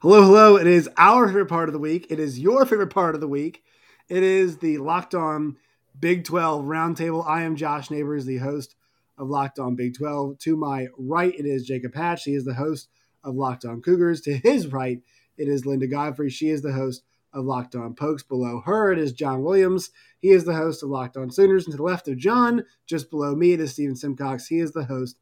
Hello, hello. It is our favorite part of the week. It is your favorite part of the week. It is the Locked On Big 12 Roundtable. I am Josh Neighbors, the host of Locked On Big 12. To my right, it is Jacob Hatch. He is the host of Locked On Cougars. To his right, it is Linda Godfrey. She is the host of Locked On Pokes. Below her, it is John Williams. He is the host of Locked On Sooners. And to the left of John, just below me, it is Stephen Simcox. He is the host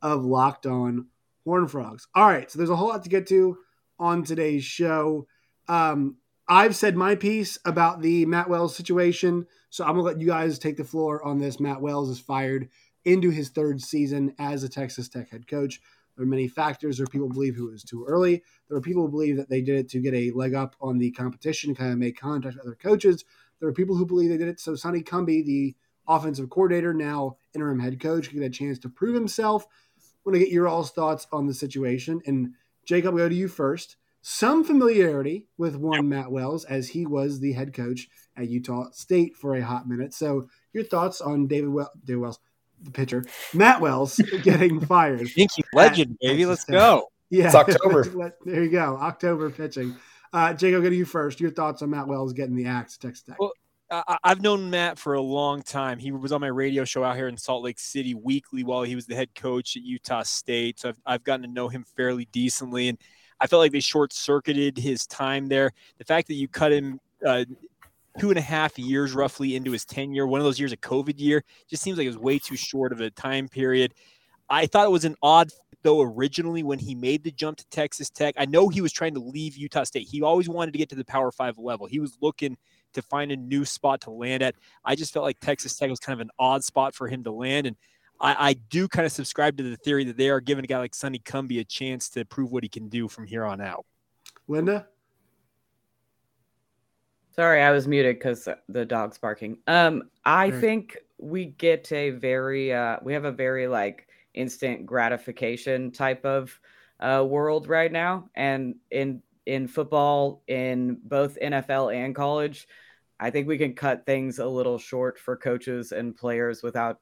of Locked On Horn Frogs. All right, so there's a whole lot to get to on today's show. Um, I've said my piece about the Matt Wells situation, so I'm gonna let you guys take the floor on this. Matt Wells is fired into his third season as a Texas Tech head coach. There are many factors. There are people who believe it was too early. There are people who believe that they did it to get a leg up on the competition, kind of make contact with other coaches. There are people who believe they did it so Sonny Cumbie, the offensive coordinator, now interim head coach, could get a chance to prove himself. I want to get your all's thoughts on the situation. And Jacob, go to you first. Some familiarity with one Matt Wells as he was the head coach at Utah State for a hot minute. So, your thoughts on David, well- David Wells, the pitcher, Matt Wells getting fired? Thank you, legend, baby. Let's go. Yeah, It's October. there you go, October pitching. Uh, Jacob, go to you first. Your thoughts on Matt Wells getting the axe Texas Tech? Well, I, I've known Matt for a long time. He was on my radio show out here in Salt Lake City weekly while he was the head coach at Utah State. So I've, I've gotten to know him fairly decently. And I felt like they short circuited his time there. The fact that you cut him uh, two and a half years roughly into his tenure, one of those years, a COVID year, just seems like it was way too short of a time period. I thought it was an odd though originally when he made the jump to Texas Tech. I know he was trying to leave Utah State. He always wanted to get to the Power Five level. He was looking to find a new spot to land at. I just felt like Texas Tech was kind of an odd spot for him to land. And I, I do kind of subscribe to the theory that they are giving a guy like Sonny Cumbie a chance to prove what he can do from here on out. Linda? Sorry, I was muted because the dog's barking. Um, I Sure. think we get a very, uh, we have a very like instant gratification type of uh, world right now, and in in football, in both NFL and college, I think we can cut things a little short for coaches and players without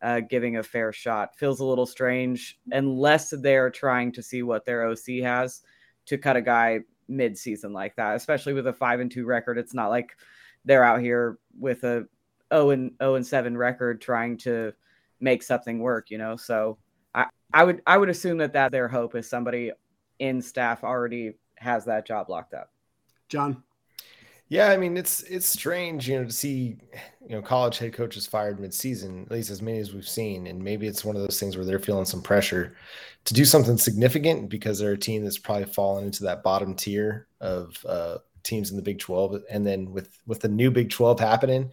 uh, giving a fair shot. Feels a little strange unless they're trying to see what their OC has to cut a guy mid-season like that, especially with a five and two record. It's not like they're out here with a 0 and 0 and 7 record trying to make something work, you know. So I, I would I would assume that that their hope is somebody in staff already has that job locked up. John? Yeah, I mean it's it's strange, you know, to see you know college head coaches fired mid-season, at least as many as we've seen, and maybe it's one of those things where they're feeling some pressure to do something significant because they're a team that's probably fallen into that bottom tier of uh, teams in the Big 12, and then with with the new Big 12 happening,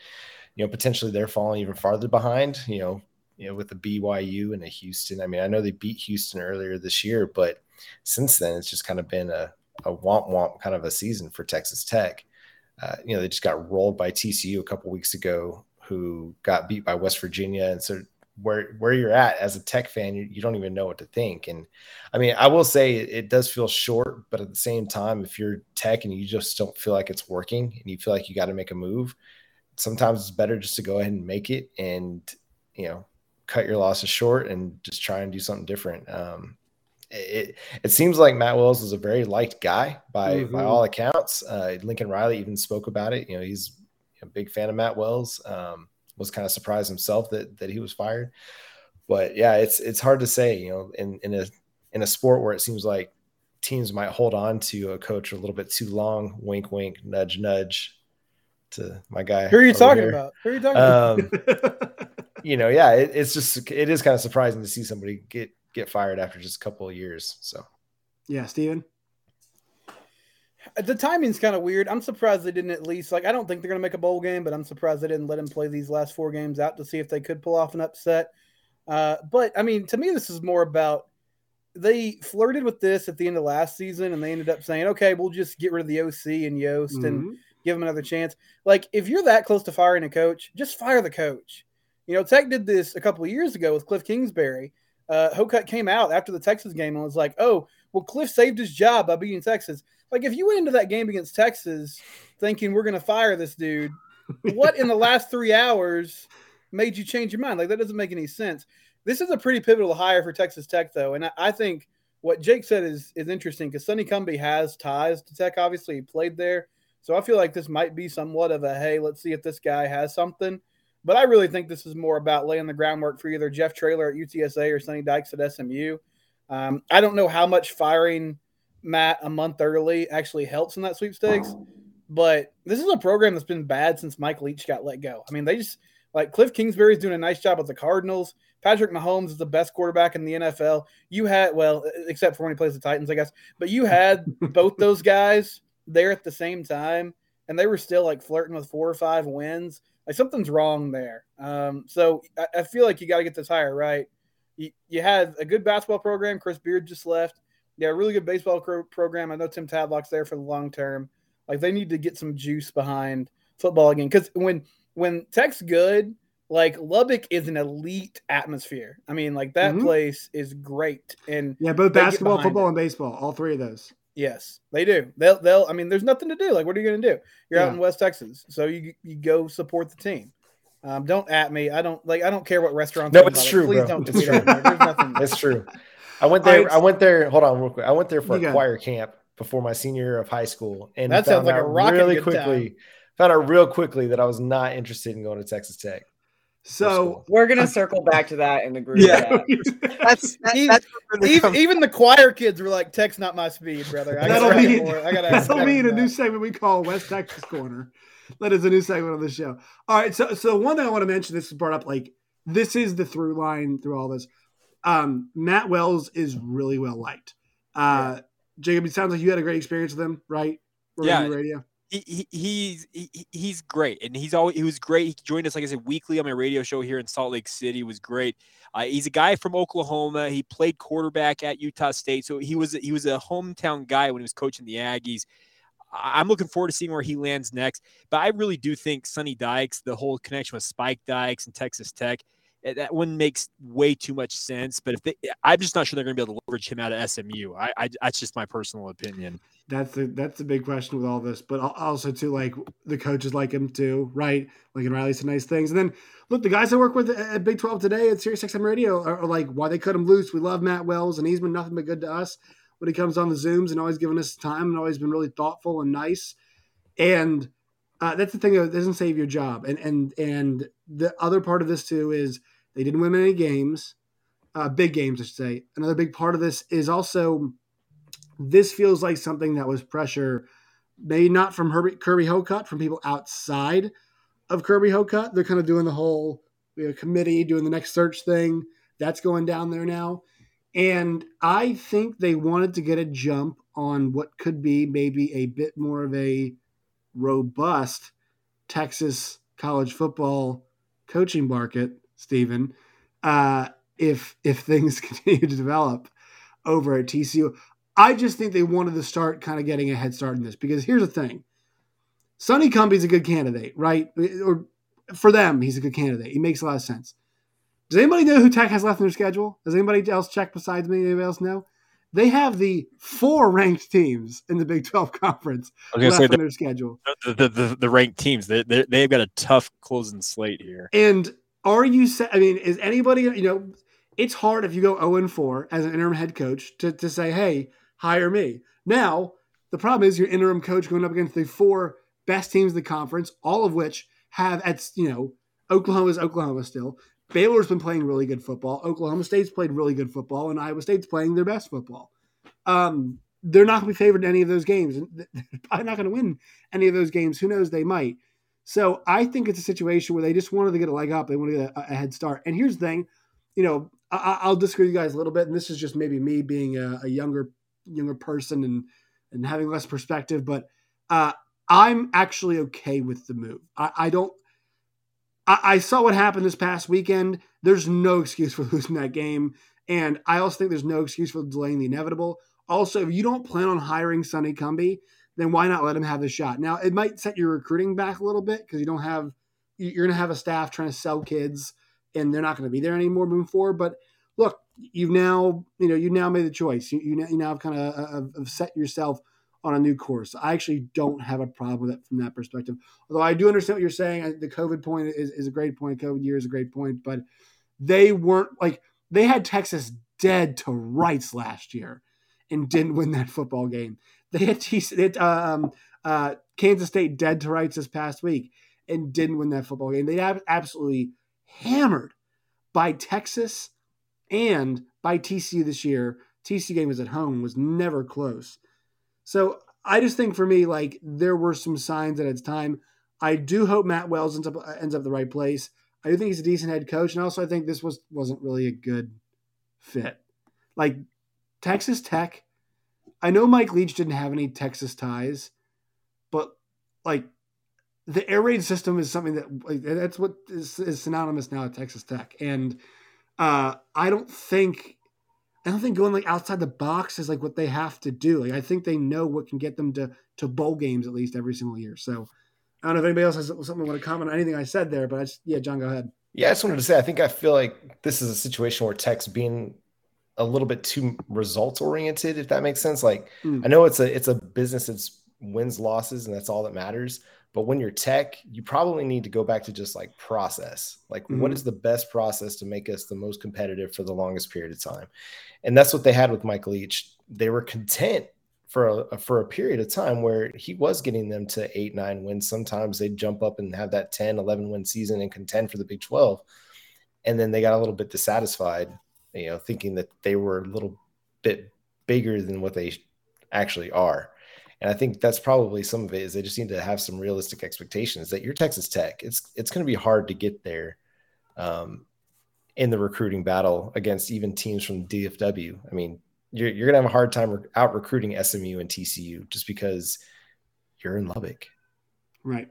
you know, potentially they're falling even farther behind, you know, you know, with the BYU and a Houston. I mean, I know they beat Houston earlier this year, but since then it's just kind of been a a womp womp kind of a season for Texas Tech. Uh, you know, they just got rolled by TCU a couple weeks ago, who got beat by West Virginia. And so, where where you're at as a Tech fan, you, you don't even know what to think. And I mean, I will say it, it does feel short, but at the same time, if you're Tech and you just don't feel like it's working, and you feel like you got to make a move, sometimes it's better just to go ahead and make it, and you know, cut your losses short and just try and do something different. Um, it it seems like Matt Wells was a very liked guy by by Mhm. all accounts. Uh, Lincoln Riley even spoke about it. You know, he's a big fan of Matt Wells. Um, was kind of surprised himself that that he was fired. But yeah, it's it's hard to say. You know, in in a in a sport where it seems like teams might hold on to a coach a little bit too long. Wink, wink, nudge, nudge. To my guy. Who are you talking here. about? Who are you talking about? Um, you know, yeah, it, it's just it is kind of surprising to see somebody get get fired after just a couple of years. So yeah, Steven? the timing's kind of weird. I'm surprised they didn't at least like. I don't think they're going to make a bowl game, but I'm surprised they didn't let him play these last four games out to see if they could pull off an upset. Uh, but I mean, to me, this is more about they flirted with this at the end of last season, and they ended up saying, "Okay, we'll just get rid of the OC and Yost and Mhm. give him another chance." Like, if you're that close to firing a coach, just fire the coach. You know, Tech did this a couple of years ago with Cliff Kingsbury. Uh, Hocutt came out after the Texas game and was like, "Oh, well, Cliff saved his job by beating Texas." Like, if you went into that game against Texas thinking we're going to fire this dude, what in the last three hours made you change your mind? Like, that doesn't make any sense. This is a pretty pivotal hire for Texas Tech, though, and I, I think what Jake said is is interesting because Sonny Cumbie has ties to Tech. Obviously, he played there, so I feel like this might be somewhat of a hey, let's see if this guy has something. But I really think this is more about laying the groundwork for either Jeff Traylor at UTSA or Sonny Dykes at SMU. Um, I don't know how much firing Matt a month early actually helps in that sweepstakes, but this is a program that's been bad since Mike Leach got let go. I mean, they just like Cliff Kingsbury's doing a nice job with the Cardinals. Patrick Mahomes is the best quarterback in the NFL. You had, well, except for when he plays the Titans, I guess, but you had both those guys there at the same time, and they were still like flirting with four or five wins. Like something's wrong there. Um, so I, I, feel like you got to get this hire right. You, you, had a good basketball program. Chris Beard just left. Yeah, a really good baseball program. I know Tim Tadlock's there for the long term. Like they need to get some juice behind football again because when when Tech's good, like Lubbock is an elite atmosphere. I mean, like that mm-hmm. place is great. And yeah, both basketball, football, it. and baseball, all three of those. Yes, they do. They'll they'll. I mean, there's nothing to do. Like, what are you going to do? You're yeah. out in West Texas, so you you go support the team. Um, don't at me. I don't like. I don't care what restaurants. No, it's true. It. Please bro. don't. It's true. There's nothing. It's true. I went there. Right. I went there. Hold on, real quick. I went there for a choir camp before my senior year of high school, and that sounds like a really quickly. Time. Found out real quickly that I was not interested in going to Texas Tech. So we're gonna circle back to that in the group. Yeah, that's, that's even, even, the choir kids were like, "Text not my speed, brother." I that'll be I gotta that'll be in a new segment we call West Texas Corner. That is a new segment of the show. All right, so so one thing I want to mention. This is brought up like this is the through line through all this. Um, Matt Wells is really well liked. Uh, yeah. Jacob, it sounds like you had a great experience with him, right? yeah, radio he, he's he, he's great, and he's always he was great. He joined us like I said weekly on my radio show here in Salt Lake City. was great. Uh, he's a guy from Oklahoma. He played quarterback at Utah State, so he was he was a hometown guy when he was coaching the Aggies. I'm looking forward to seeing where he lands next. But I really do think Sonny Dykes, the whole connection with Spike Dykes and Texas Tech, that one makes way too much sense. But if they, I'm just not sure they're going to be able to leverage him out of SMU. I, I that's just my personal opinion that's the that's the big question with all this. But also too, like the coaches like him too, right? Like and Riley some nice things. And then look, the guys I work with at Big Twelve today at Sirius XM Radio are, are, like, why they cut him loose. We love Matt Wells, and he's been nothing but good to us when he comes on the zooms and always giving us time and always been really thoughtful and nice. And uh, that's the thing that doesn't save your job. And and and the other part of this too is they didn't win many games, uh, big games, I should say. Another big part of this is also this feels like something that was pressure, maybe not from Herbie, Kirby Hocutt, from people outside of Kirby Hocutt. They're kind of doing the whole committee, doing the next search thing. That's going down there now. And I think they wanted to get a jump on what could be maybe a bit more of a robust Texas college football coaching market, Stephen, uh, if if things continue to develop over at TCU. I just think they wanted to start kind of getting a head start in this because here's the thing. Sonny Cumbie's a good candidate, right? Or for them, he's a good candidate. He makes a lot of sense. Does anybody know who Tech has left in their schedule? Does anybody else check besides me? Anybody else know? They have the four ranked teams in the Big 12 conference left in their schedule. The, the, the, the ranked teams, they, they've got a tough closing slate here. And are you, I mean, is anybody, you know, it's hard if you go 0 4 as an interim head coach to, to say, hey, hire me. Now, the problem is your interim coach going up against the four best teams in the conference, all of which have at you know Oklahoma's Oklahoma still. Baylor's been playing really good football. Oklahoma State's played really good football, and Iowa State's playing their best football. Um, they're not going to be favored in any of those games. They're probably not going to win any of those games. Who knows? They might. So I think it's a situation where they just wanted to get a leg up. They want to get a, a head start. And here's the thing, you know, I, will disagree with you guys a little bit, and this is just maybe me being a, a younger younger person and and having less perspective, but uh, I'm actually okay with the move. I, I don't. I, I, saw what happened this past weekend. There's no excuse for losing that game, and I also think there's no excuse for delaying the inevitable. Also, if you don't plan on hiring Sonny Cumbie, then why not let him have the shot? Now, it might set your recruiting back a little bit because you don't have you're going to have a staff trying to sell kids, and they're not going to be there anymore moving forward. But look, you've now you know you now made the choice. You you, you now have kind of uh, set yourself on a new course. I actually don't have a problem with it from that perspective. Although I do understand what you're saying. The COVID point is, is a great point. COVID year is a great point, but they weren't like they had Texas dead to rights last year. and didn't win that football game. They had, they had um, uh, Kansas State dead to rights this past week and didn't win that football game. They got absolutely hammered by Texas and by TCU this year. TCU game was at home, was never close. So I just think for me, like there were some signs that it's time. I do hope Matt Wells ends up ends up the right place. I do think he's a decent head coach, and also I think this was wasn't really a good fit. Like Texas Tech, I know Mike Leach didn't have any Texas ties, but like the air raid system is something that like, that's what is, is synonymous now at Texas Tech, and uh, I don't think I don't think going like outside the box is like what they have to do. Like I think they know what can get them to to bowl games at least every single year. So I don't know if anybody else has something want to comment on anything I said there, but I just yeah, John, go ahead. Yeah, I just wanted to say I think I feel like this is a situation where Tech's being a little bit too results oriented, if that makes sense. Like mm. I know it's a it's a business that's wins losses and that's all that matters. But when you're tech, you probably need to go back to just like process. Like, mm-hmm. what is the best process to make us the most competitive for the longest period of time? And that's what they had with Mike Leach. They were content for a for a period of time where he was getting them to eight, nine wins. Sometimes they'd jump up and have that 10, 11 win season and contend for the Big 12. And then they got a little bit dissatisfied, you know, thinking that they were a little bit bigger than what they actually are. And I think that's probably some of it is they just need to have some realistic expectations that you're Texas Tech. It's it's going to be hard to get there um, in the recruiting battle against even teams from DFW. I mean, you're you're going to have a hard time out recruiting SMU and TCU just because you're in Lubbock. Right.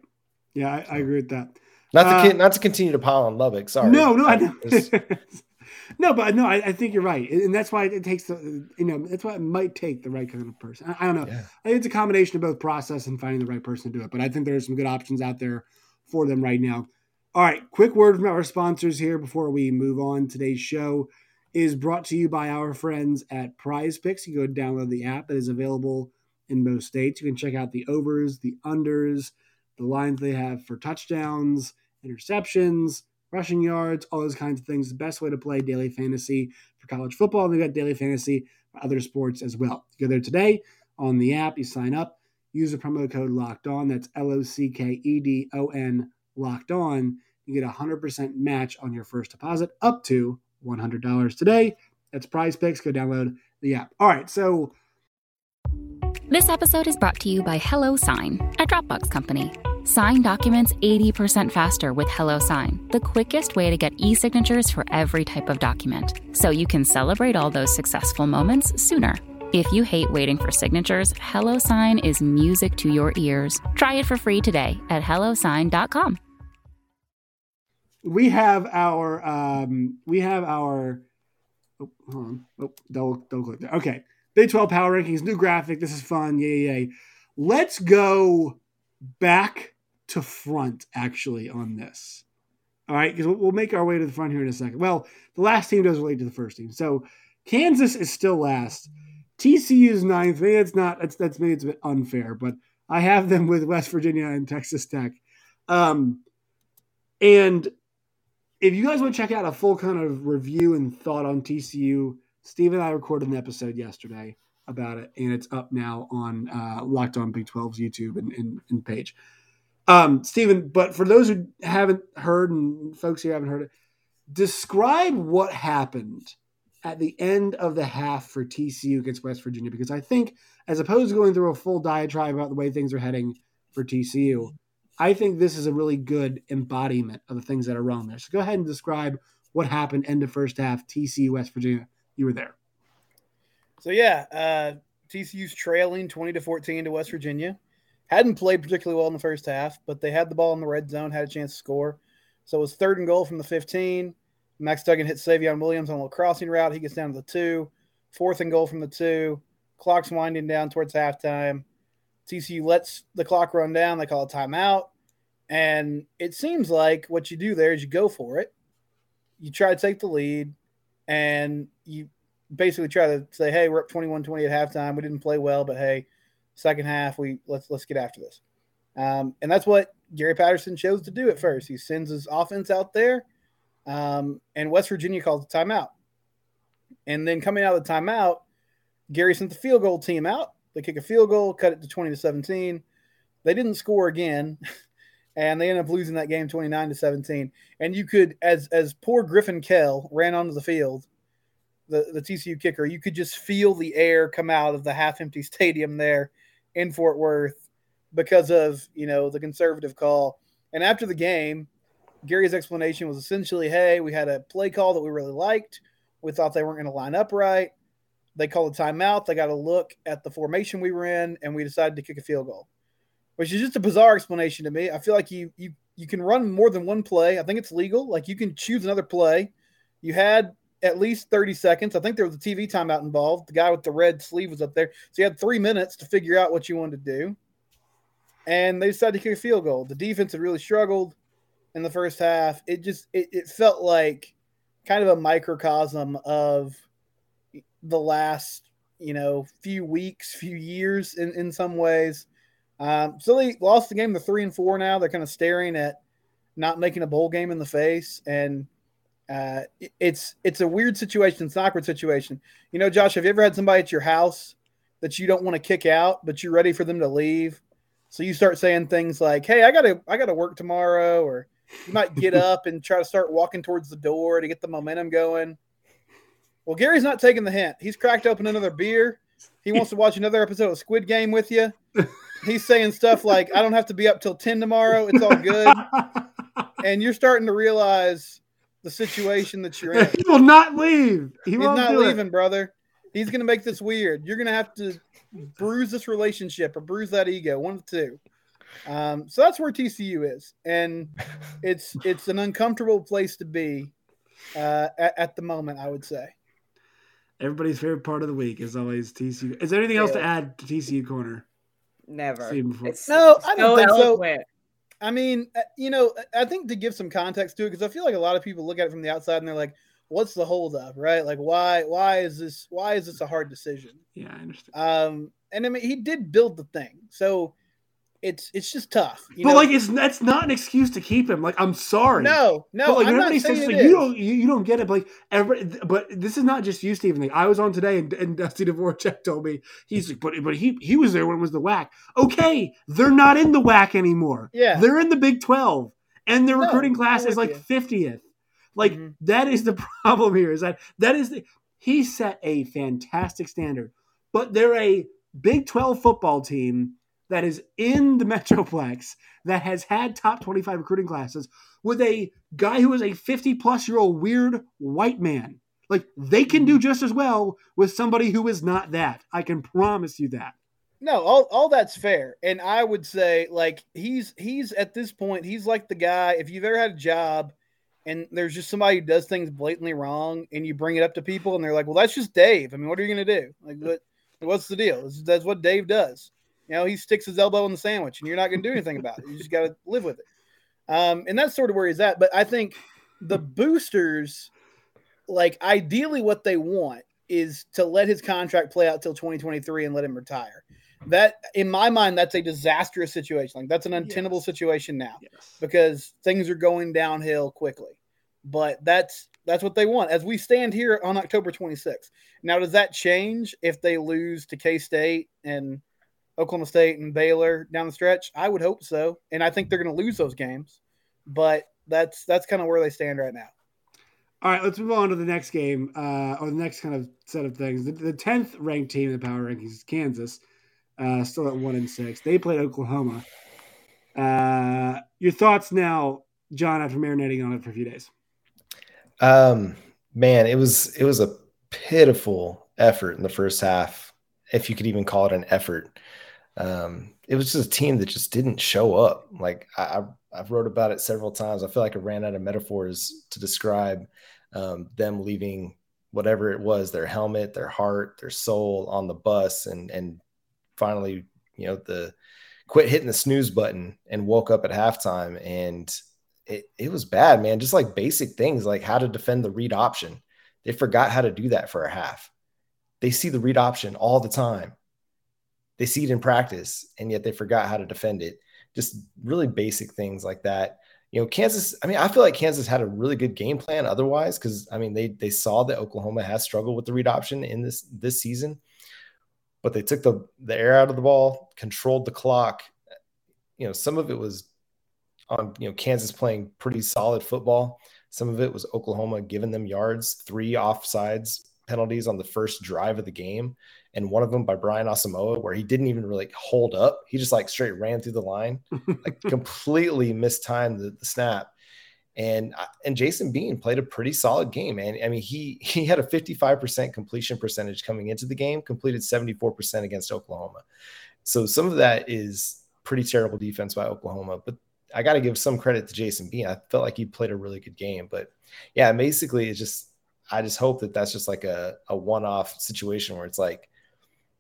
Yeah, I, I agree with that. Not to uh, not to continue to pile on Lubbock. Sorry. No, no, I, I No, but no, I, I, think you're right, and that's why it takes the you know that's why it might take the right kind of person. I, I don't know. Yeah. It's a combination of both process and finding the right person to do it. But I think there's some good options out there for them right now. All right, quick word from our sponsors here before we move on. Today's show is brought to you by our friends at Prize Picks. You go download the app; it is available in most states. You can check out the overs, the unders, the lines they have for touchdowns, interceptions rushing yards, all those kinds of things. The best way to play daily fantasy for college football. And they've got daily fantasy for other sports as well. You go there today on the app, you sign up, use the promo code locked on. That's L O C K E D O N locked on. You get a 100% match on your first deposit up to $100 today. That's prize picks. Go download the app. All right. So, this episode is brought to you by Hello Sign, a Dropbox company. Sign documents 80% faster with HelloSign, the quickest way to get e signatures for every type of document. So you can celebrate all those successful moments sooner. If you hate waiting for signatures, HelloSign is music to your ears. Try it for free today at HelloSign.com. We have our, um, we have our, oh, hold on. Oh, double, double click there. Okay. Big 12 Power Rankings, new graphic. This is fun. Yay, yay. Let's go back to front actually on this. All right, because we'll make our way to the front here in a second. Well, the last team does relate to the first team. So Kansas is still last. TCU is ninth. Maybe it's not. That's that's maybe it's a bit unfair, but I have them with West Virginia and Texas Tech. Um, and if you guys want to check out a full kind of review and thought on TCU, Steve and I recorded an episode yesterday about it, and it's up now on uh, Locked On Big 12's YouTube and, and, and page. Um, Stephen, but for those who haven't heard and folks who haven't heard it, describe what happened at the end of the half for TCU against West Virginia, because I think as opposed to going through a full diatribe about the way things are heading for TCU, I think this is a really good embodiment of the things that are wrong there. So go ahead and describe what happened end of first half, TCU, West Virginia. You were there. So yeah, uh, TCU's trailing 20 to 14 to West Virginia hadn't played particularly well in the first half, but they had the ball in the red zone, had a chance to score. So it was third and goal from the 15. Max Duggan hit Savion Williams on a little crossing route. He gets down to the two. Fourth and goal from the two. Clock's winding down towards halftime. TCU lets the clock run down. They call a timeout. And it seems like what you do there is you go for it. You try to take the lead and you basically try to say, hey, we're up 21 20 at halftime. We didn't play well, but hey, Second half, we let's let's get after this. Um, and that's what Gary Patterson chose to do at first. He sends his offense out there, um, and West Virginia calls a timeout. And then coming out of the timeout, Gary sent the field goal team out. They kick a field goal, cut it to 20 to 17. They didn't score again, and they end up losing that game 29 to 17. And you could, as as poor Griffin Kell ran onto the field, the, the TCU kicker, you could just feel the air come out of the half empty stadium there in Fort Worth because of, you know, the conservative call. And after the game, Gary's explanation was essentially, hey, we had a play call that we really liked. We thought they weren't going to line up right. They called a timeout. They got a look at the formation we were in, and we decided to kick a field goal, which is just a bizarre explanation to me. I feel like you you you can run more than one play. I think it's legal. Like you can choose another play. You had at least 30 seconds. I think there was a TV timeout involved. The guy with the red sleeve was up there. So you had three minutes to figure out what you wanted to do. And they decided to kick a field goal. The defense had really struggled in the first half. It just it, it felt like kind of a microcosm of the last, you know, few weeks, few years in, in some ways. Um, so they lost the game. They're three and four now. They're kind of staring at not making a bowl game in the face. And uh, it's it's a weird situation. It's an awkward situation. You know, Josh, have you ever had somebody at your house that you don't want to kick out, but you're ready for them to leave? So you start saying things like, "Hey, I gotta I gotta work tomorrow," or you might get up and try to start walking towards the door to get the momentum going. Well, Gary's not taking the hint. He's cracked open another beer. He wants to watch another episode of Squid Game with you. He's saying stuff like, "I don't have to be up till ten tomorrow. It's all good." and you're starting to realize the situation that you're in. he will not leave. He He's won't not do leaving, It. brother. He's going to make this weird. You're going to have to bruise this relationship or bruise that ego, one of the two. Um, so that's where TCU is, and it's it's an uncomfortable place to be uh, at, at the moment. I would say. Everybody's favorite part of the week is always TCU. Is there anything else to add to TCU corner? Never. See you before- It's No, I don't so think so. I mean, uh, you know, I think to give some context to it, because I feel like a lot of people look at it from the outside and they're like, "What's the holdup?" Right? Like, why? Why is this? Why is this a hard decision? Yeah, I understand. Um, and I mean, he did build the thing, so it's it's just tough. You but know? like, it's that's not an excuse to keep him. Like, I'm sorry. no, no, but like, I'm not saying it like, you don't you, you don't get it. But like every, but this is not just you, Stephen. Like I was on today, and, and Dusty Dvorak told me he's like, but but he he was there when it was the WAC. Okay, they're not in the WAC anymore. Yeah. they're in the Big Twelve, and their No, recruiting class is like fiftieth. Like Mhm. that is the problem here. Is that that is the he set a fantastic standard, but they're a Big Twelve football team that is in the Metroplex that has had top 25 recruiting classes with a guy who is a 50 plus year old weird white man. Like they can do mm-hmm. just as well with somebody who is not that. I can promise you that. No, all, all that's fair. And I would say like he's he's at this point, he's like the guy, if you've ever had a job and there's just somebody who does things blatantly wrong and you bring it up to people and they're like, Well, that's just Dave. I mean, what are you gonna do? Like what what's the deal? That's what Dave does. You know, he sticks his elbow in the sandwich and you're not gonna do anything about it. You just gotta live with it. Um, and that's sort of where he's at. But I think the boosters, like ideally what they want is to let his contract play out till 2023 and let him retire that in my mind that's a disastrous situation like that's an untenable Yes. situation now Yes. because things are going downhill quickly but that's that's what they want as we stand here on october 26th now does that change if they lose to k-state and oklahoma state and baylor down the stretch i would hope so and i think they're going to lose those games but that's that's kind of where they stand right now All right, let's move on to the next game, uh, or the next kind of set of things. The, the 10th ranked team in the power rankings is Kansas, uh, still at one and six. They played Oklahoma. Uh, your thoughts now, John, after marinating on it for a few days? Um, man, it was it was a pitiful effort in the first half, if you could even call it an effort. Um, it was just a team that just didn't show up. Like I, I've wrote about it several times. I feel like I ran out of metaphors to describe um, them leaving whatever it was, their helmet, their heart, their soul on the bus, and and finally, you know, the quit hitting the snooze button and woke up at halftime and it, it was bad, man. Just like basic things like how to defend the read option. They forgot how to do that for a half. They see the read option all the time. They see it in practice, and yet they forgot how to defend it. Just really basic things like that. You know, Kansas, I mean, I feel like Kansas had a really good game plan otherwise, because I mean, they they saw that Oklahoma has struggled with the read option in this this season. but they took the the air out of the ball, controlled the clock. You know, some of it was on you know Kansas playing pretty solid football. Some of it was Oklahoma giving them yards, three offsides penalties on the first drive of the game, and one of them by Brian Asamoah, where he didn't even really hold up. He just like straight ran through the line, like completely mistimed the, the snap. And uh, and Jason Bean played a pretty solid game, man. I mean, he he had a 55% completion percentage coming into the game, completed 74% against Oklahoma. So some of that is pretty terrible defense by Oklahoma, but I got to give some credit to Jason Bean. I felt like he played a really good game, but yeah, basically it's just I just hope that that's just like a a one-off situation where it's like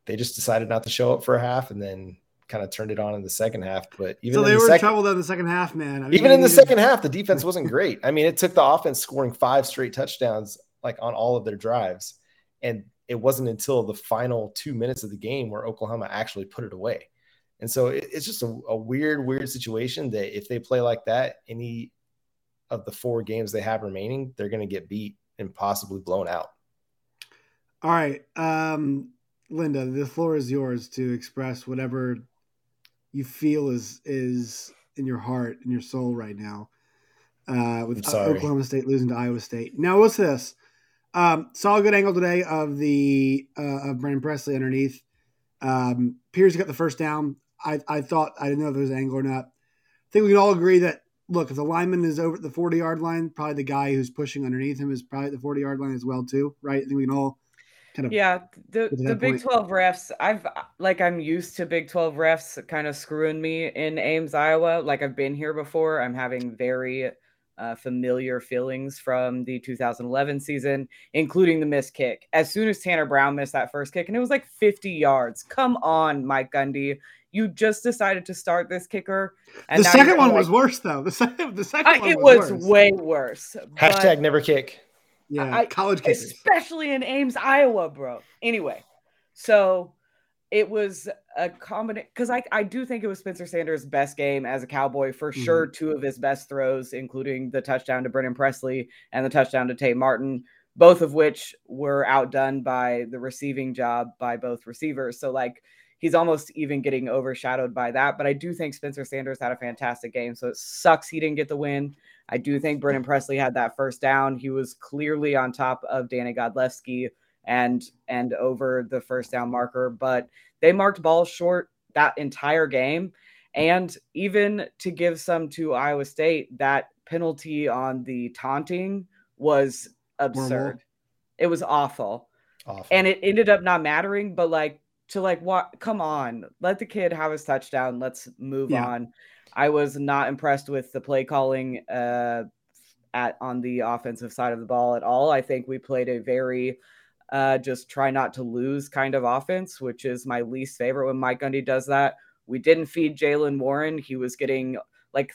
they just decided not to show up for a half and then kind of turned it on in the second half. But even so, they the were second, in trouble in the second half, man. I mean, even in the second half, the defense wasn't great. I mean, it took the offense scoring five straight touchdowns like on all of their drives, and it wasn't until the final two minutes of the game where Oklahoma actually put it away. And so it, it's just a, a weird, weird situation that if they play like that, any of the four games they have remaining, they're going to get beat and possibly blown out. All right. Um, Linda, the floor is yours to express whatever you feel is is in your heart and your soul right now. Uh, with Oklahoma State losing to Iowa State. Now, what's this? Um, saw a good angle today of the uh, of Brennan Presley underneath. Um, Pierce got the first down. I, I thought I didn't know if there was an angle or not. I think we can all agree that look, if the lineman is over at the 40 yard line, probably the guy who's pushing underneath him is probably at the 40 yard line as well, too, right? I think we can all kind of yeah the the big 12 refs i've like i'm used to big 12 refs kind of screwing me in ames iowa. Like i've been here before. I'm having very uh, familiar feelings from the 2011 season including the missed kick. As soon as tanner brown missed that first kick and it was like 50 yards. Come on mike gundy you just decided to start this kicker. And the second one like, was worse, though. The second, the second I, one it was, was way worse. Hashtag never kick. Yeah, I, college kickers. especially in Ames, Iowa, bro. Anyway, so it was a combination because I, I do think it was Spencer Sanders' best game as a Cowboy for mm-hmm. sure. Two of his best throws, including the touchdown to Brennan Presley and the touchdown to Tate Martin, both of which were outdone by the receiving job by both receivers. So like he's almost even getting overshadowed by that. But I do think Spencer Sanders had a fantastic game. So it sucks he didn't get the win. I do think Brennan Presley had that first down. He was clearly on top of Danny Godlewski and and over the first down marker, but they marked balls short that entire game. And even to give some to Iowa State, that penalty on the taunting was absurd. It was awful. awful. And it ended up not mattering, but like to like what come on let the kid have his touchdown let's move yeah. on. I was not impressed with the play calling uh at on the offensive side of the ball at all. I think we played a very uh just try not to lose kind of offense which is my least favorite when mike gundy does that. We didn't feed jaylen warren. He was getting like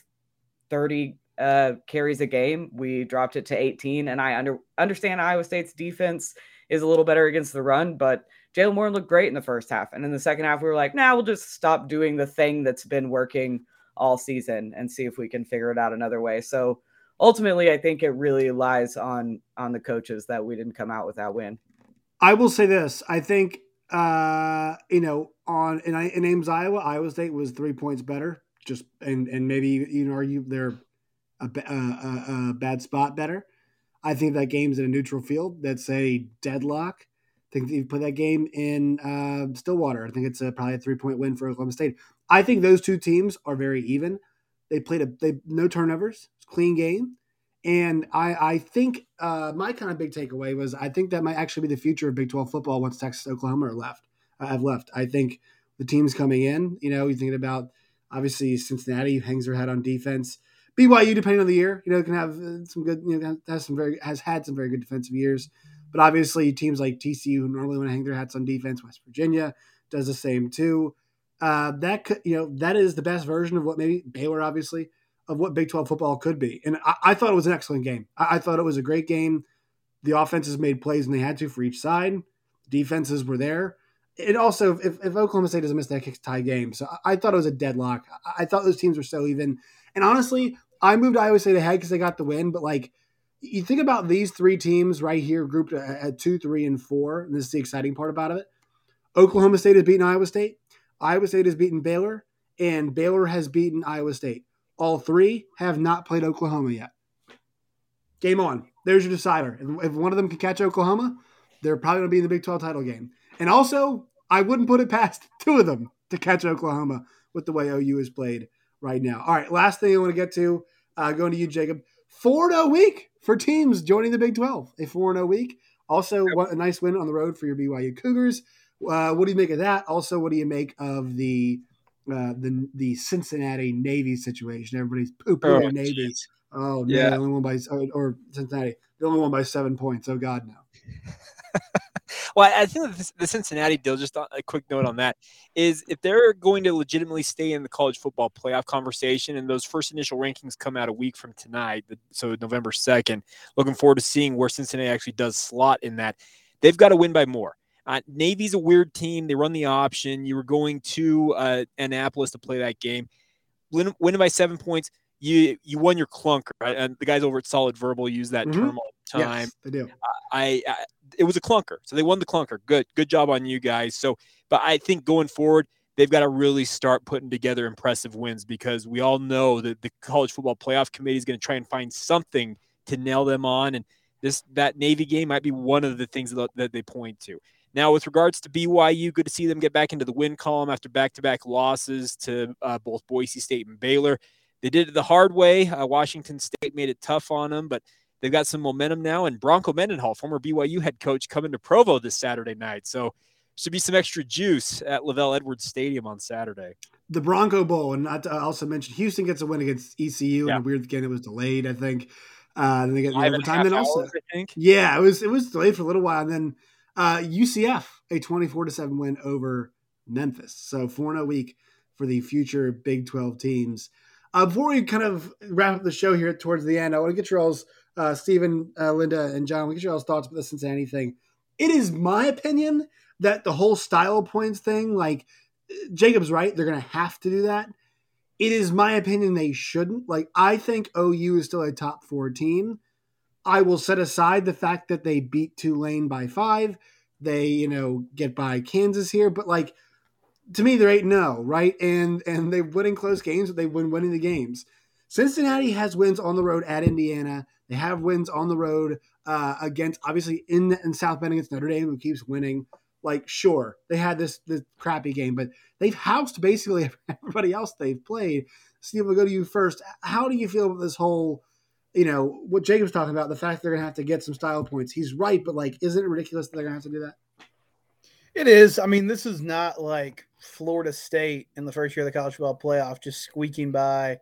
30 uh carries a game. We dropped it to 18 and i under understand iowa state's defense is a little better against the run but Jaylen Warren looked great in the first half. And in the second half, we were like, nah, we'll just stop doing the thing that's been working all season and see if we can figure it out another way. So ultimately, I think it really lies on on the coaches that we didn't come out with that win. I will say this. I think uh, you know, on in, in Ames, Iowa, Iowa State was three points better. Just and and maybe you know argue they're a, a, a, a bad spot better. I think that game's in a neutral field. That's a deadlock think they put that game in uh, Stillwater. I think it's a, probably a three point win for Oklahoma State. I think those two teams are very even. They played a they no turnovers, It's clean game, and I I think uh, my kind of big takeaway was I think that might actually be the future of Big Twelve football once Texas Oklahoma are left. Uh, have left. I think the teams coming in. You know, you're thinking about obviously Cincinnati hangs their head on defense. BYU, depending on the year, you know, can have uh, some good. You know, has some very has had some very good defensive years. But obviously, teams like TCU, who normally want to hang their hats on defense, West Virginia does the same too. Uh, that could, you know, that is the best version of what maybe Baylor, obviously, of what Big 12 football could be. And I, I thought it was an excellent game. I, I, thought it was a great game. The offenses made plays and they had to for each side. Defenses were there. It also, if, if Oklahoma State doesn't miss that kick tie game, so I, I thought it was a deadlock. I, I thought those teams were so even. And honestly, I moved Iowa State ahead because they got the win, but like you think about these three teams right here grouped at two, three, and four, and this is the exciting part about it. Oklahoma State has beaten Iowa State, Iowa State has beaten Baylor, and Baylor has beaten Iowa State. All three have not played Oklahoma yet. Game on. There's your decider. If one of them can catch Oklahoma, they're probably going to be in the Big 12 title game. And also, I wouldn't put it past two of them to catch Oklahoma with the way OU is played right now. All right, last thing I want to get to, uh, going to you, Jacob. 4 0 week for teams joining the Big 12. A 4 0 week. Also, what a nice win on the road for your BYU Cougars. Uh, what do you make of that? Also, what do you make of the uh, the the Cincinnati Navy situation? Everybody's poo poo oh, Navy. Geez. Oh no, yeah. only one by or Cincinnati, the only one by seven points. Oh God, no. well, I think the Cincinnati deal. Just a quick note on that is if they're going to legitimately stay in the college football playoff conversation, and those first initial rankings come out a week from tonight, so November second. Looking forward to seeing where Cincinnati actually does slot in that. They've got to win by more. Uh, Navy's a weird team. They run the option. You were going to uh, Annapolis to play that game. Win, winning by seven points you you won your clunker. Right? And the guys over at Solid Verbal use that mm-hmm. term all the time. Yes, they do. I, I, it was a clunker, so they won the clunker. Good good job on you guys. So, but I think going forward, they've got to really start putting together impressive wins because we all know that the college football playoff committee is going to try and find something to nail them on, and this that Navy game might be one of the things that, they point to. Now, with regards to BYU, good to see them get back into the win column after back-to-back losses to uh, both Boise State and Baylor. They did it the hard way. Uh, Washington State made it tough on them, but they've got some momentum now. And Bronco Mendenhall, former BYU head coach, coming to Provo this Saturday night. So should be some extra juice at LaVell Edwards Stadium on Saturday. The Bronco Bowl, and not to also mentioned Houston gets a win against ECU. Yeah. And weird again, it was delayed. I think. Uh, then they get the overtime. Then also, hours, I think. Yeah, it was it was delayed for a little while, and then uh, UCF a twenty four to seven win over Memphis. So four in a week for the future Big Twelve teams. Uh, before we kind of wrap up the show here towards the end, I want to get your all's, uh, Stephen, uh, Linda, and John, we get your thoughts about the Cincinnati thing. It is my opinion that the whole style points thing, like Jacob's right, they're going to have to do that. It is my opinion they shouldn't. Like, I think OU is still a top four team. I will set aside the fact that they beat Tulane by five. They, you know, get by Kansas here, but like, to me, they're eight no, oh, right? And and they win in close games, but they win winning the games. Cincinnati has wins on the road at Indiana. They have wins on the road uh, against obviously in in South Bend against Notre Dame, who keeps winning. Like, sure, they had this this crappy game, but they've housed basically everybody else they've played. Steve, we'll go to you first. How do you feel about this whole, you know, what Jacob's talking about, the fact they're going to have to get some style points? He's right, but like, isn't it ridiculous that they're going to have to do that? It is. I mean, this is not like Florida State in the first year of the college football playoff, just squeaking by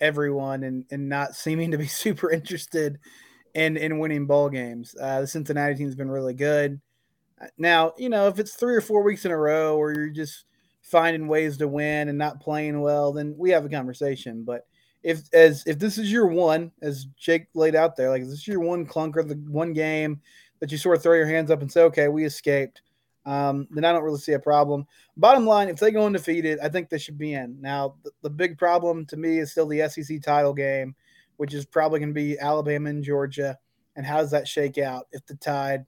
everyone and, and not seeming to be super interested in, in winning ball games. Uh, the Cincinnati team's been really good. Uh, now, you know, if it's three or four weeks in a row where you're just finding ways to win and not playing well, then we have a conversation. But if as if this is your one, as Jake laid out there, like this is your one clunker, the one game that you sort of throw your hands up and say, okay, we escaped um, then I don't really see a problem. Bottom line, if they go undefeated, I think they should be in. Now, the, the big problem to me is still the SEC title game, which is probably going to be Alabama and Georgia. And how does that shake out if the Tide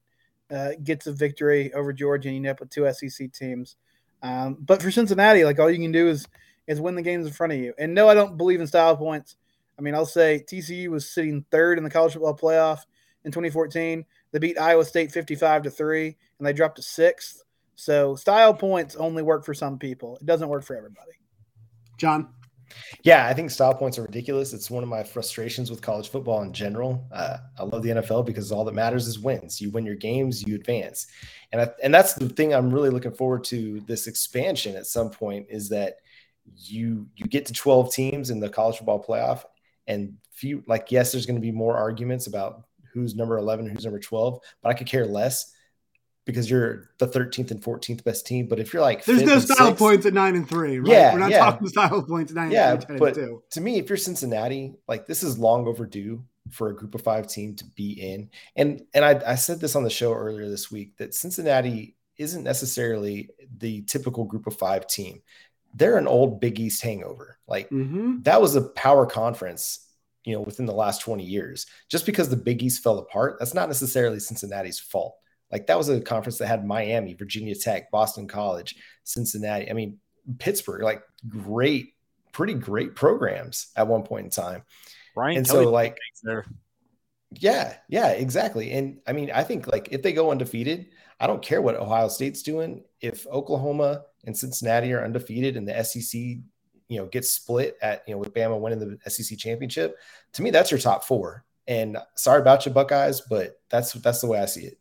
uh, gets a victory over Georgia and you end up with two SEC teams? Um, but for Cincinnati, like all you can do is is win the games in front of you. And no, I don't believe in style points. I mean, I'll say TCU was sitting third in the college football playoff in 2014. They beat Iowa State 55 to 3 and they dropped to 6th. So style points only work for some people. It doesn't work for everybody. John yeah, I think style points are ridiculous. It's one of my frustrations with college football in general. Uh, I love the NFL because all that matters is wins. You win your games, you advance, and I, and that's the thing I'm really looking forward to. This expansion at some point is that you you get to 12 teams in the college football playoff, and few like yes, there's going to be more arguments about who's number 11, who's number 12, but I could care less because you're the 13th and 14th best team. But if you're like, there's no style sixth, points at nine and three, right? Yeah, we're not yeah. talking style points at nine yeah, and three, but to me, if you're Cincinnati, like this is long overdue for a group of five team to be in. And and I, I said this on the show earlier this week that Cincinnati isn't necessarily the typical group of five team. They're an old Big East hangover. Like mm-hmm. that was a power conference you know, within the last 20 years. Just because the Big East fell apart, that's not necessarily Cincinnati's fault. Like that was a conference that had Miami, Virginia Tech, Boston College, Cincinnati. I mean, Pittsburgh, like great, pretty great programs at one point in time. Brian and Kelly so like there. yeah, yeah, exactly. And I mean, I think like if they go undefeated, I don't care what Ohio State's doing. If Oklahoma and Cincinnati are undefeated and the SEC, you know, gets split at you know with Bama winning the SEC championship, to me that's your top four. And sorry about you, Buckeyes, but that's that's the way I see it.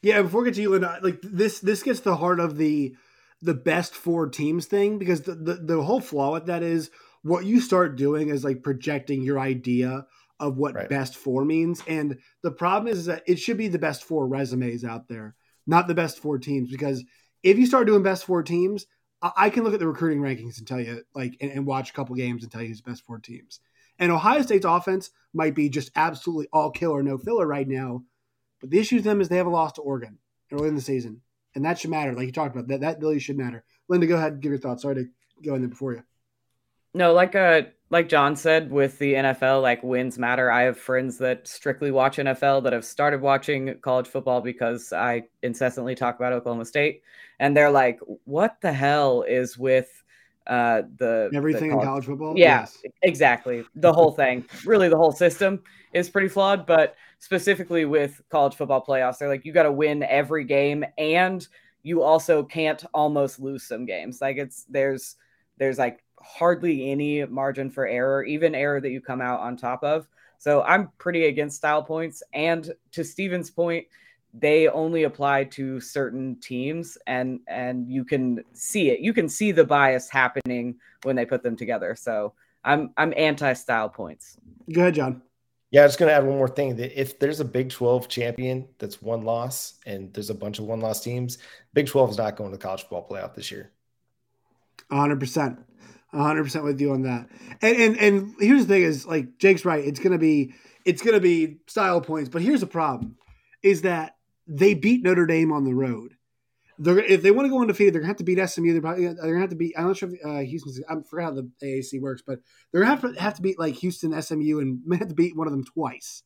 Yeah, before we get to you, Linda, like this this gets the heart of the the best four teams thing because the, the, the whole flaw with that is what you start doing is like projecting your idea of what Right. best four means. And the problem is that it should be the best four resumes out there, not the best four teams. Because if you start doing best four teams, I, can look at the recruiting rankings and tell you, like, and, and watch a couple games and tell you who's best four teams. And Ohio State's offense might be just absolutely all killer, no filler right now. But the issue with them is they have a loss to Oregon early in the season. And that should matter, like you talked about. That that really should matter. Linda, go ahead and give your thoughts. Sorry to go in there before you. No, like uh like John said with the NFL, like wins matter. I have friends that strictly watch NFL that have started watching college football because I incessantly talk about Oklahoma State, and they're like, "What the hell is with uh the the Everything in college college football. Yeah, Yes. exactly. The whole thing, really, the whole system is pretty flawed. But specifically with college football playoffs, they're like, you got to win every game, and you also can't almost lose some games. Like it's there's there's like hardly any margin for error, even error that you come out on top of. So I'm pretty against style points. And to Steven's point, they only apply to certain teams and and you can see it. You can see the bias happening when they put them together. So I'm I'm anti style points. Go ahead, John. Yeah, I'm just gonna add one more thing. That if there's a Big 12 champion that's one loss and there's a bunch of one loss teams, Big 12 is not going to the college football playoff this year. hundred percent. Hundred percent with you on that. And and and here's the thing is like Jake's right. It's gonna be it's gonna be style points. But here's the problem: is that they beat Notre Dame on the road. They're if they want to go undefeated, they're gonna have to beat SMU. They're probably they're gonna have to beat. I'm not sure if uh, Houston's. I forgot how the AAC works, but they're gonna have to have to beat like Houston, SMU, and may have to beat one of them twice,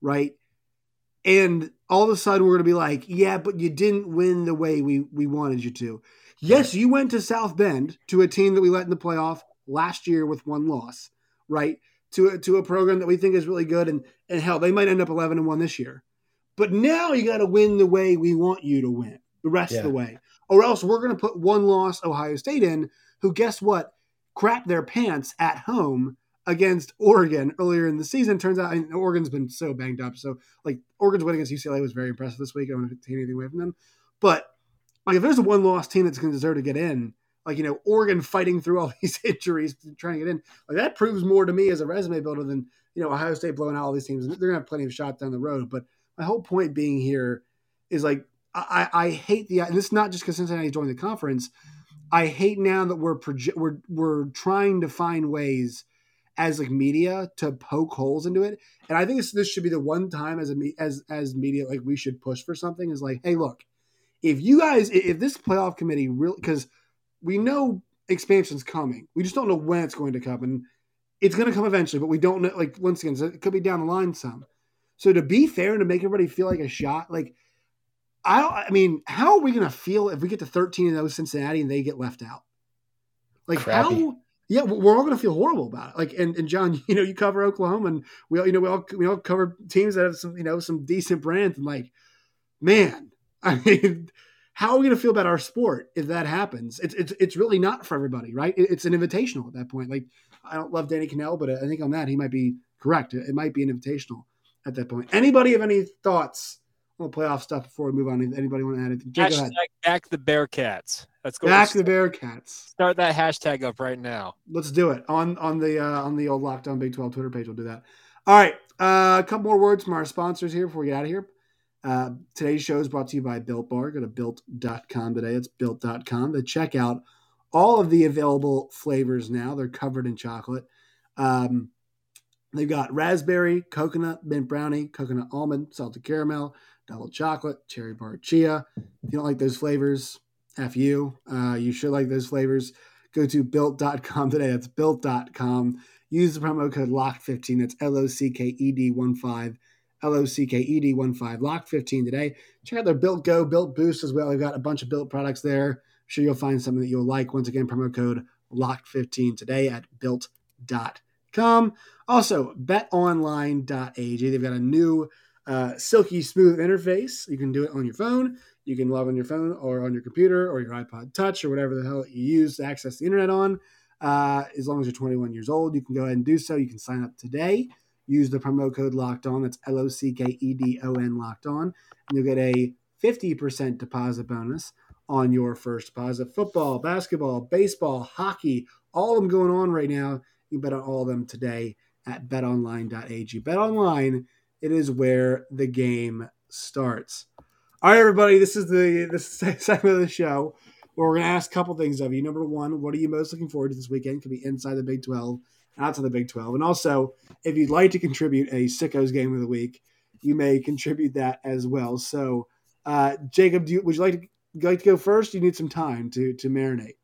right? And all of a sudden, we're gonna be like, yeah, but you didn't win the way we we wanted you to. Yes, you went to South Bend to a team that we let in the playoff last year with one loss, right? To a, to a program that we think is really good, and and hell, they might end up eleven and one this year. But now you got to win the way we want you to win the rest of the way, or else we're going to put one loss Ohio State in, who guess what, crap their pants at home against Oregon earlier in the season. Turns out I mean, Oregon's been so banged up, so like Oregon's win against UCLA was very impressive this week. I don't want to take anything away from them, but like if there's a one loss team that's going to deserve to get in, like you know Oregon fighting through all these injuries trying to get in, like that proves more to me as a resume builder than you know Ohio State blowing out all these teams. They're going to have plenty of shots down the road, but my whole point being here is like I, I hate the and is not just because Cincinnati joined the conference. I hate now that we're proje- we're we're trying to find ways as like media to poke holes into it, and I think this, this should be the one time as a as as media like we should push for something is like, hey, look, if you guys if this playoff committee really because we know expansion's coming, we just don't know when it's going to come, and it's going to come eventually, but we don't know. Like once again, it could be down the line some. So to be fair and to make everybody feel like a shot, like I don't, I mean, how are we going to feel if we get to 13 and those Cincinnati and they get left out? Like Crappy. how? Yeah, we're all going to feel horrible about it. Like, and, and John, you know, you cover Oklahoma, and we all, you know, we all we all cover teams that have some, you know, some decent brands, and like, man, I mean, how are we going to feel about our sport if that happens? It's it's it's really not for everybody, right? It's an invitational at that point. Like, I don't love Danny Kanell, but I think on that he might be correct. It, might be an invitational at that point. Anybody have any thoughts on the playoff stuff before we move on? Anybody want to add anything? Ahead. Hashtag back the Bearcats. Let's go. Back the Bearcats. Start that hashtag up right now. Let's do it on on the uh, on the old Locked On Big Twelve Twitter page. We'll do that. All right, uh, a couple more words from our sponsors here before we get out of here. Uh, today's show is brought to you by Built Bar. Go to built.com today. It's built.com to check out all of the available flavors now. They're covered in chocolate. Um, they've got raspberry, coconut, mint brownie, coconut almond, salted caramel, double chocolate, cherry bar chia. If you don't like those flavors, F you. Uh, you should like those flavors. Go to built.com today. That's built.com. Use the promo code LOCK15. That's L O C K E D 1 5. L O C K E D 1 5, lock 15 today. Check out their Built Go, Built Boost as well. We've got a bunch of built products there. I'm sure you'll find something that you'll like. Once again, promo code lock 15 today at built.com. Also, betonline.ag. They've got a new uh, silky smooth interface. You can do it on your phone. You can log on your phone or on your computer or your iPod Touch or whatever the hell you use to access the internet on. Uh, as long as you're 21 years old, you can go ahead and do so. You can sign up today. Use the promo code locked on. That's L O C K E D O N locked on. And you'll get a 50% deposit bonus on your first deposit. Football, basketball, baseball, hockey, all of them going on right now. You bet on all of them today at betonline.ag. BetOnline, it is where the game starts. All right, everybody, this is the this segment of the show where we're going to ask a couple things of you. Number one, what are you most looking forward to this weekend? Could be inside the Big 12, outside the Big 12. And also, if you'd like to contribute a Sickos game of the week, you may contribute that as well. So, uh, Jacob, do you, would you like to you like to go first? You need some time to to marinate.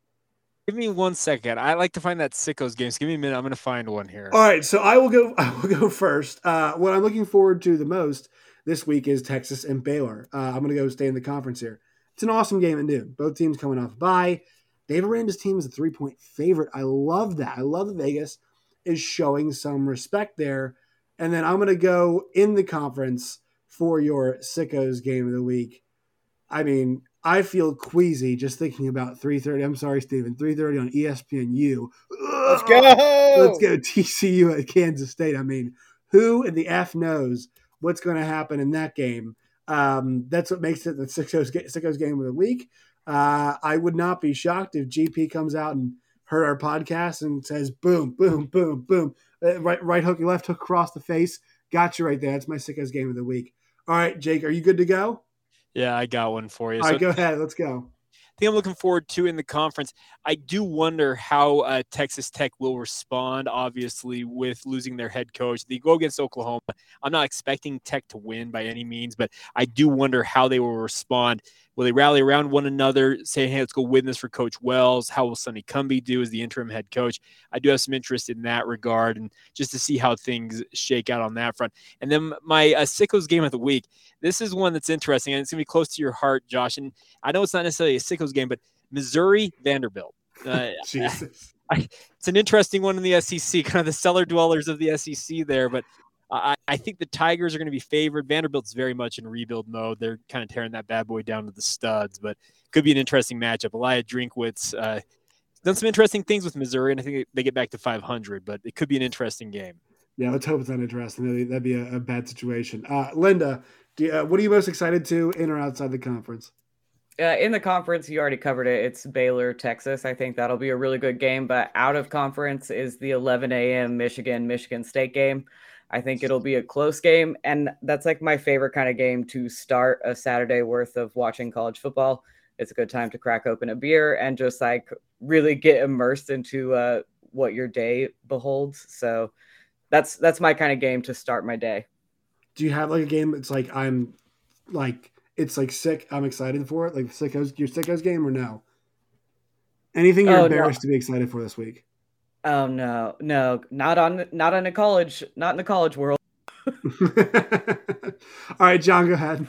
Give me one second. I like to find that sickos games. Give me a minute. I'm going to find one here. All right, so I will go. I will go first. Uh, what I'm looking forward to the most this week is Texas and Baylor. Uh, I'm going to go stay in the conference here. It's an awesome game at noon. Both teams coming off bye. Dave Aranda's team is a three point favorite. I love that. I love that Vegas is showing some respect there. And then I'm going to go in the conference for your sickos game of the week. I mean, I feel queasy just thinking about 3:30. I'm sorry, Stephen. 3:30 on ESPNU. Let's go. Let's go TCU at Kansas State. I mean, who in the f knows what's going to happen in that game? Um, that's what makes it the Sickos, Sickos game of the week. Uh, I would not be shocked if GP comes out and heard our podcast and says, "Boom, boom, boom, boom, uh, right, right hook, left hook across the face." Got you right there. That's my Sickos game of the week. All right, Jake, are you good to go? Yeah, I got one for you. All right, go ahead. Let's go. I think I'm looking forward to in the conference. I do wonder how uh, Texas Tech will respond, obviously, with losing their head coach. They go against Oklahoma. I'm not expecting Tech to win by any means, but I do wonder how they will respond. Will they rally around one another, say, hey, let's go win this for Coach Wells? How will Sonny Cumbie do as the interim head coach? I do have some interest in that regard and just to see how things shake out on that front. And then my uh, Sickos game of the week. This is one that's interesting and it's going to be close to your heart, Josh. And I know it's not necessarily a Sickos game, but Missouri Vanderbilt. Uh, Jesus. I, it's an interesting one in the SEC, kind of the cellar dwellers of the SEC there, but I, I think the Tigers are going to be favored. Vanderbilt's very much in rebuild mode. They're kind of tearing that bad boy down to the studs, but could be an interesting matchup. Elia Drinkwitz uh, done some interesting things with Missouri, and I think they get back to 500, but it could be an interesting game. Yeah, let's hope it's not interesting. That'd be a, a bad situation. Uh, Linda, you, uh, what are you most excited to in or outside the conference? Uh, in the conference, you already covered it. It's Baylor, Texas. I think that'll be a really good game. But out of conference is the 11 a.m. Michigan Michigan State game. I think it'll be a close game. And that's like my favorite kind of game to start a Saturday worth of watching college football. It's a good time to crack open a beer and just like really get immersed into uh, what your day beholds. So that's that's my kind of game to start my day. Do you have like a game that's like I'm like it's like sick, I'm excited for it? Like sickos your sickos game or no? Anything you're oh, embarrassed no. to be excited for this week? Oh no, no, not on not on a college, not in the college world. All right, John, go ahead.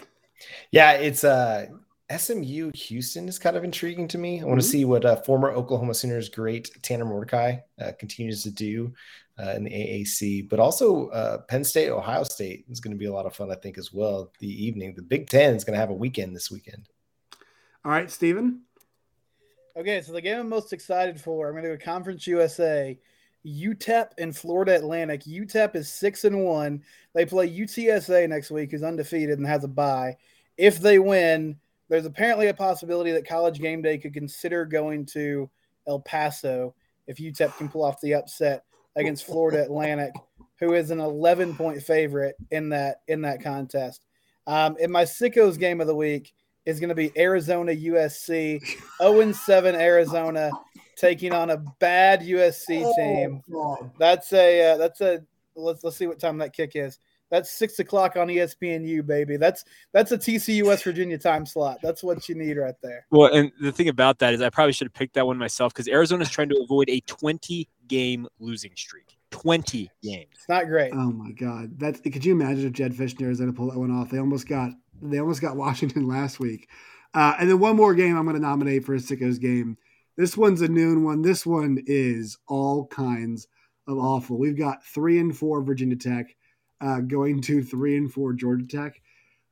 Yeah, it's uh SMU Houston is kind of intriguing to me. I want to mm-hmm. see what uh, former Oklahoma Sooners great Tanner Mordecai uh, continues to do uh, in the AAC, but also uh, Penn State, Ohio State is going to be a lot of fun, I think, as well. The evening, the Big Ten is going to have a weekend this weekend. All right, Stephen. Okay, so the game I'm most excited for, I'm going to go Conference USA, UTEP and Florida Atlantic. UTEP is six and one. They play UTSA next week, who's undefeated and has a bye. If they win, there's apparently a possibility that College Game Day could consider going to El Paso if UTEP can pull off the upset against Florida Atlantic, who is an 11 point favorite in that in that contest. Um, in my sickos game of the week is going to be Arizona USC, 0 7 Arizona taking on a bad USC oh, team. Oh, that's a uh, that's a let's let's see what time that kick is. That's six o'clock on ESPNU, baby. That's that's a TCU West Virginia time slot. That's what you need right there. Well, and the thing about that is, I probably should have picked that one myself because Arizona's trying to avoid a 20 game losing streak. 20 games. It's not great. Oh my god, that's could you imagine if Jed Fischner is going to pull that one off? They almost got they almost got Washington last week, uh, and then one more game I'm going to nominate for a sickos game. This one's a noon one. This one is all kinds of awful. We've got three and four Virginia Tech uh, going to three and four Georgia Tech.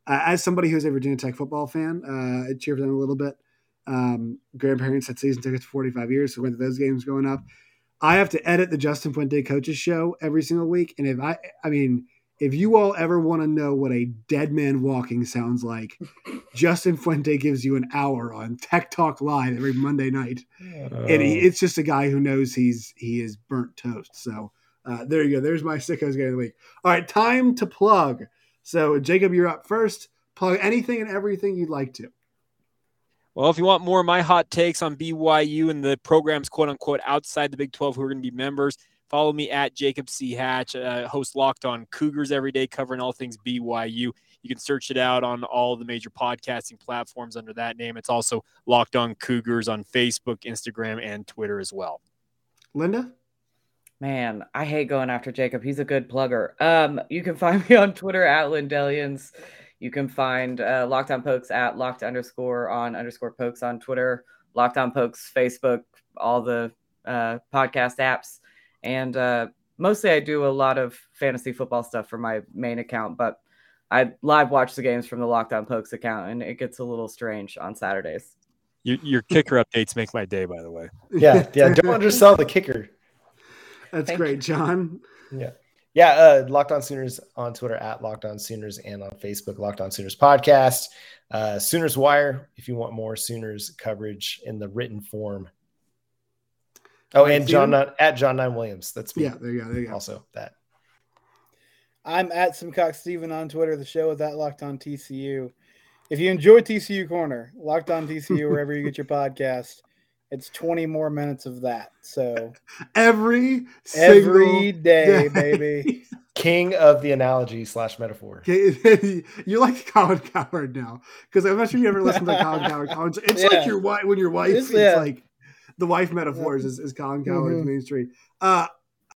Uh, as somebody who's a Virginia Tech football fan, uh, I cheer for them a little bit. Um, grandparents had season tickets for 45 years, so went to those games growing up. I have to edit the Justin Fuente coaches show every single week, and if I, I mean, if you all ever want to know what a dead man walking sounds like, Justin Fuente gives you an hour on Tech Talk Live every Monday night, and he, it's just a guy who knows he's he is burnt toast. So uh, there you go. There's my sickos game of the week. All right, time to plug. So Jacob, you're up first. Plug anything and everything you'd like to. Well, if you want more of my hot takes on BYU and the programs, quote unquote, outside the Big 12 who are going to be members, follow me at Jacob C. Hatch. Uh, host Locked On Cougars every day, covering all things BYU. You can search it out on all the major podcasting platforms under that name. It's also Locked On Cougars on Facebook, Instagram, and Twitter as well. Linda? Man, I hate going after Jacob. He's a good plugger. Um, you can find me on Twitter at Lindellians. You can find uh, Locked On Pokes at locked underscore on underscore pokes on Twitter, Locked On Pokes Facebook, all the uh, podcast apps, and uh, mostly I do a lot of fantasy football stuff for my main account, but I live watch the games from the Locked On Pokes account, and it gets a little strange on Saturdays. Your, your kicker updates make my day, by the way. Yeah, yeah. Don't undersell the kicker. That's Thank great, John. Yeah. Yeah, uh, Locked On Sooners on Twitter at Locked On Sooners and on Facebook, Locked On Sooners Podcast. Uh, Sooners Wire, if you want more Sooners coverage in the written form. Oh, and John at John Nine Williams. That's me. Yeah, there you go. There you go. Also, that. I'm at Simcox Steven on Twitter. The show is at Locked On TCU. If you enjoy TCU Corner, Locked On TCU, wherever you get your podcast, it's 20 more minutes of that. So every every day, day, baby. King of the analogy slash metaphor. You're like Colin Cowherd now. Because I'm not sure you ever listened to Colin Cowherd. It's yeah. like your wife when your wife, it's, it's yeah. like the wife metaphors is, is Colin Cowherd's mm-hmm. main street. Uh,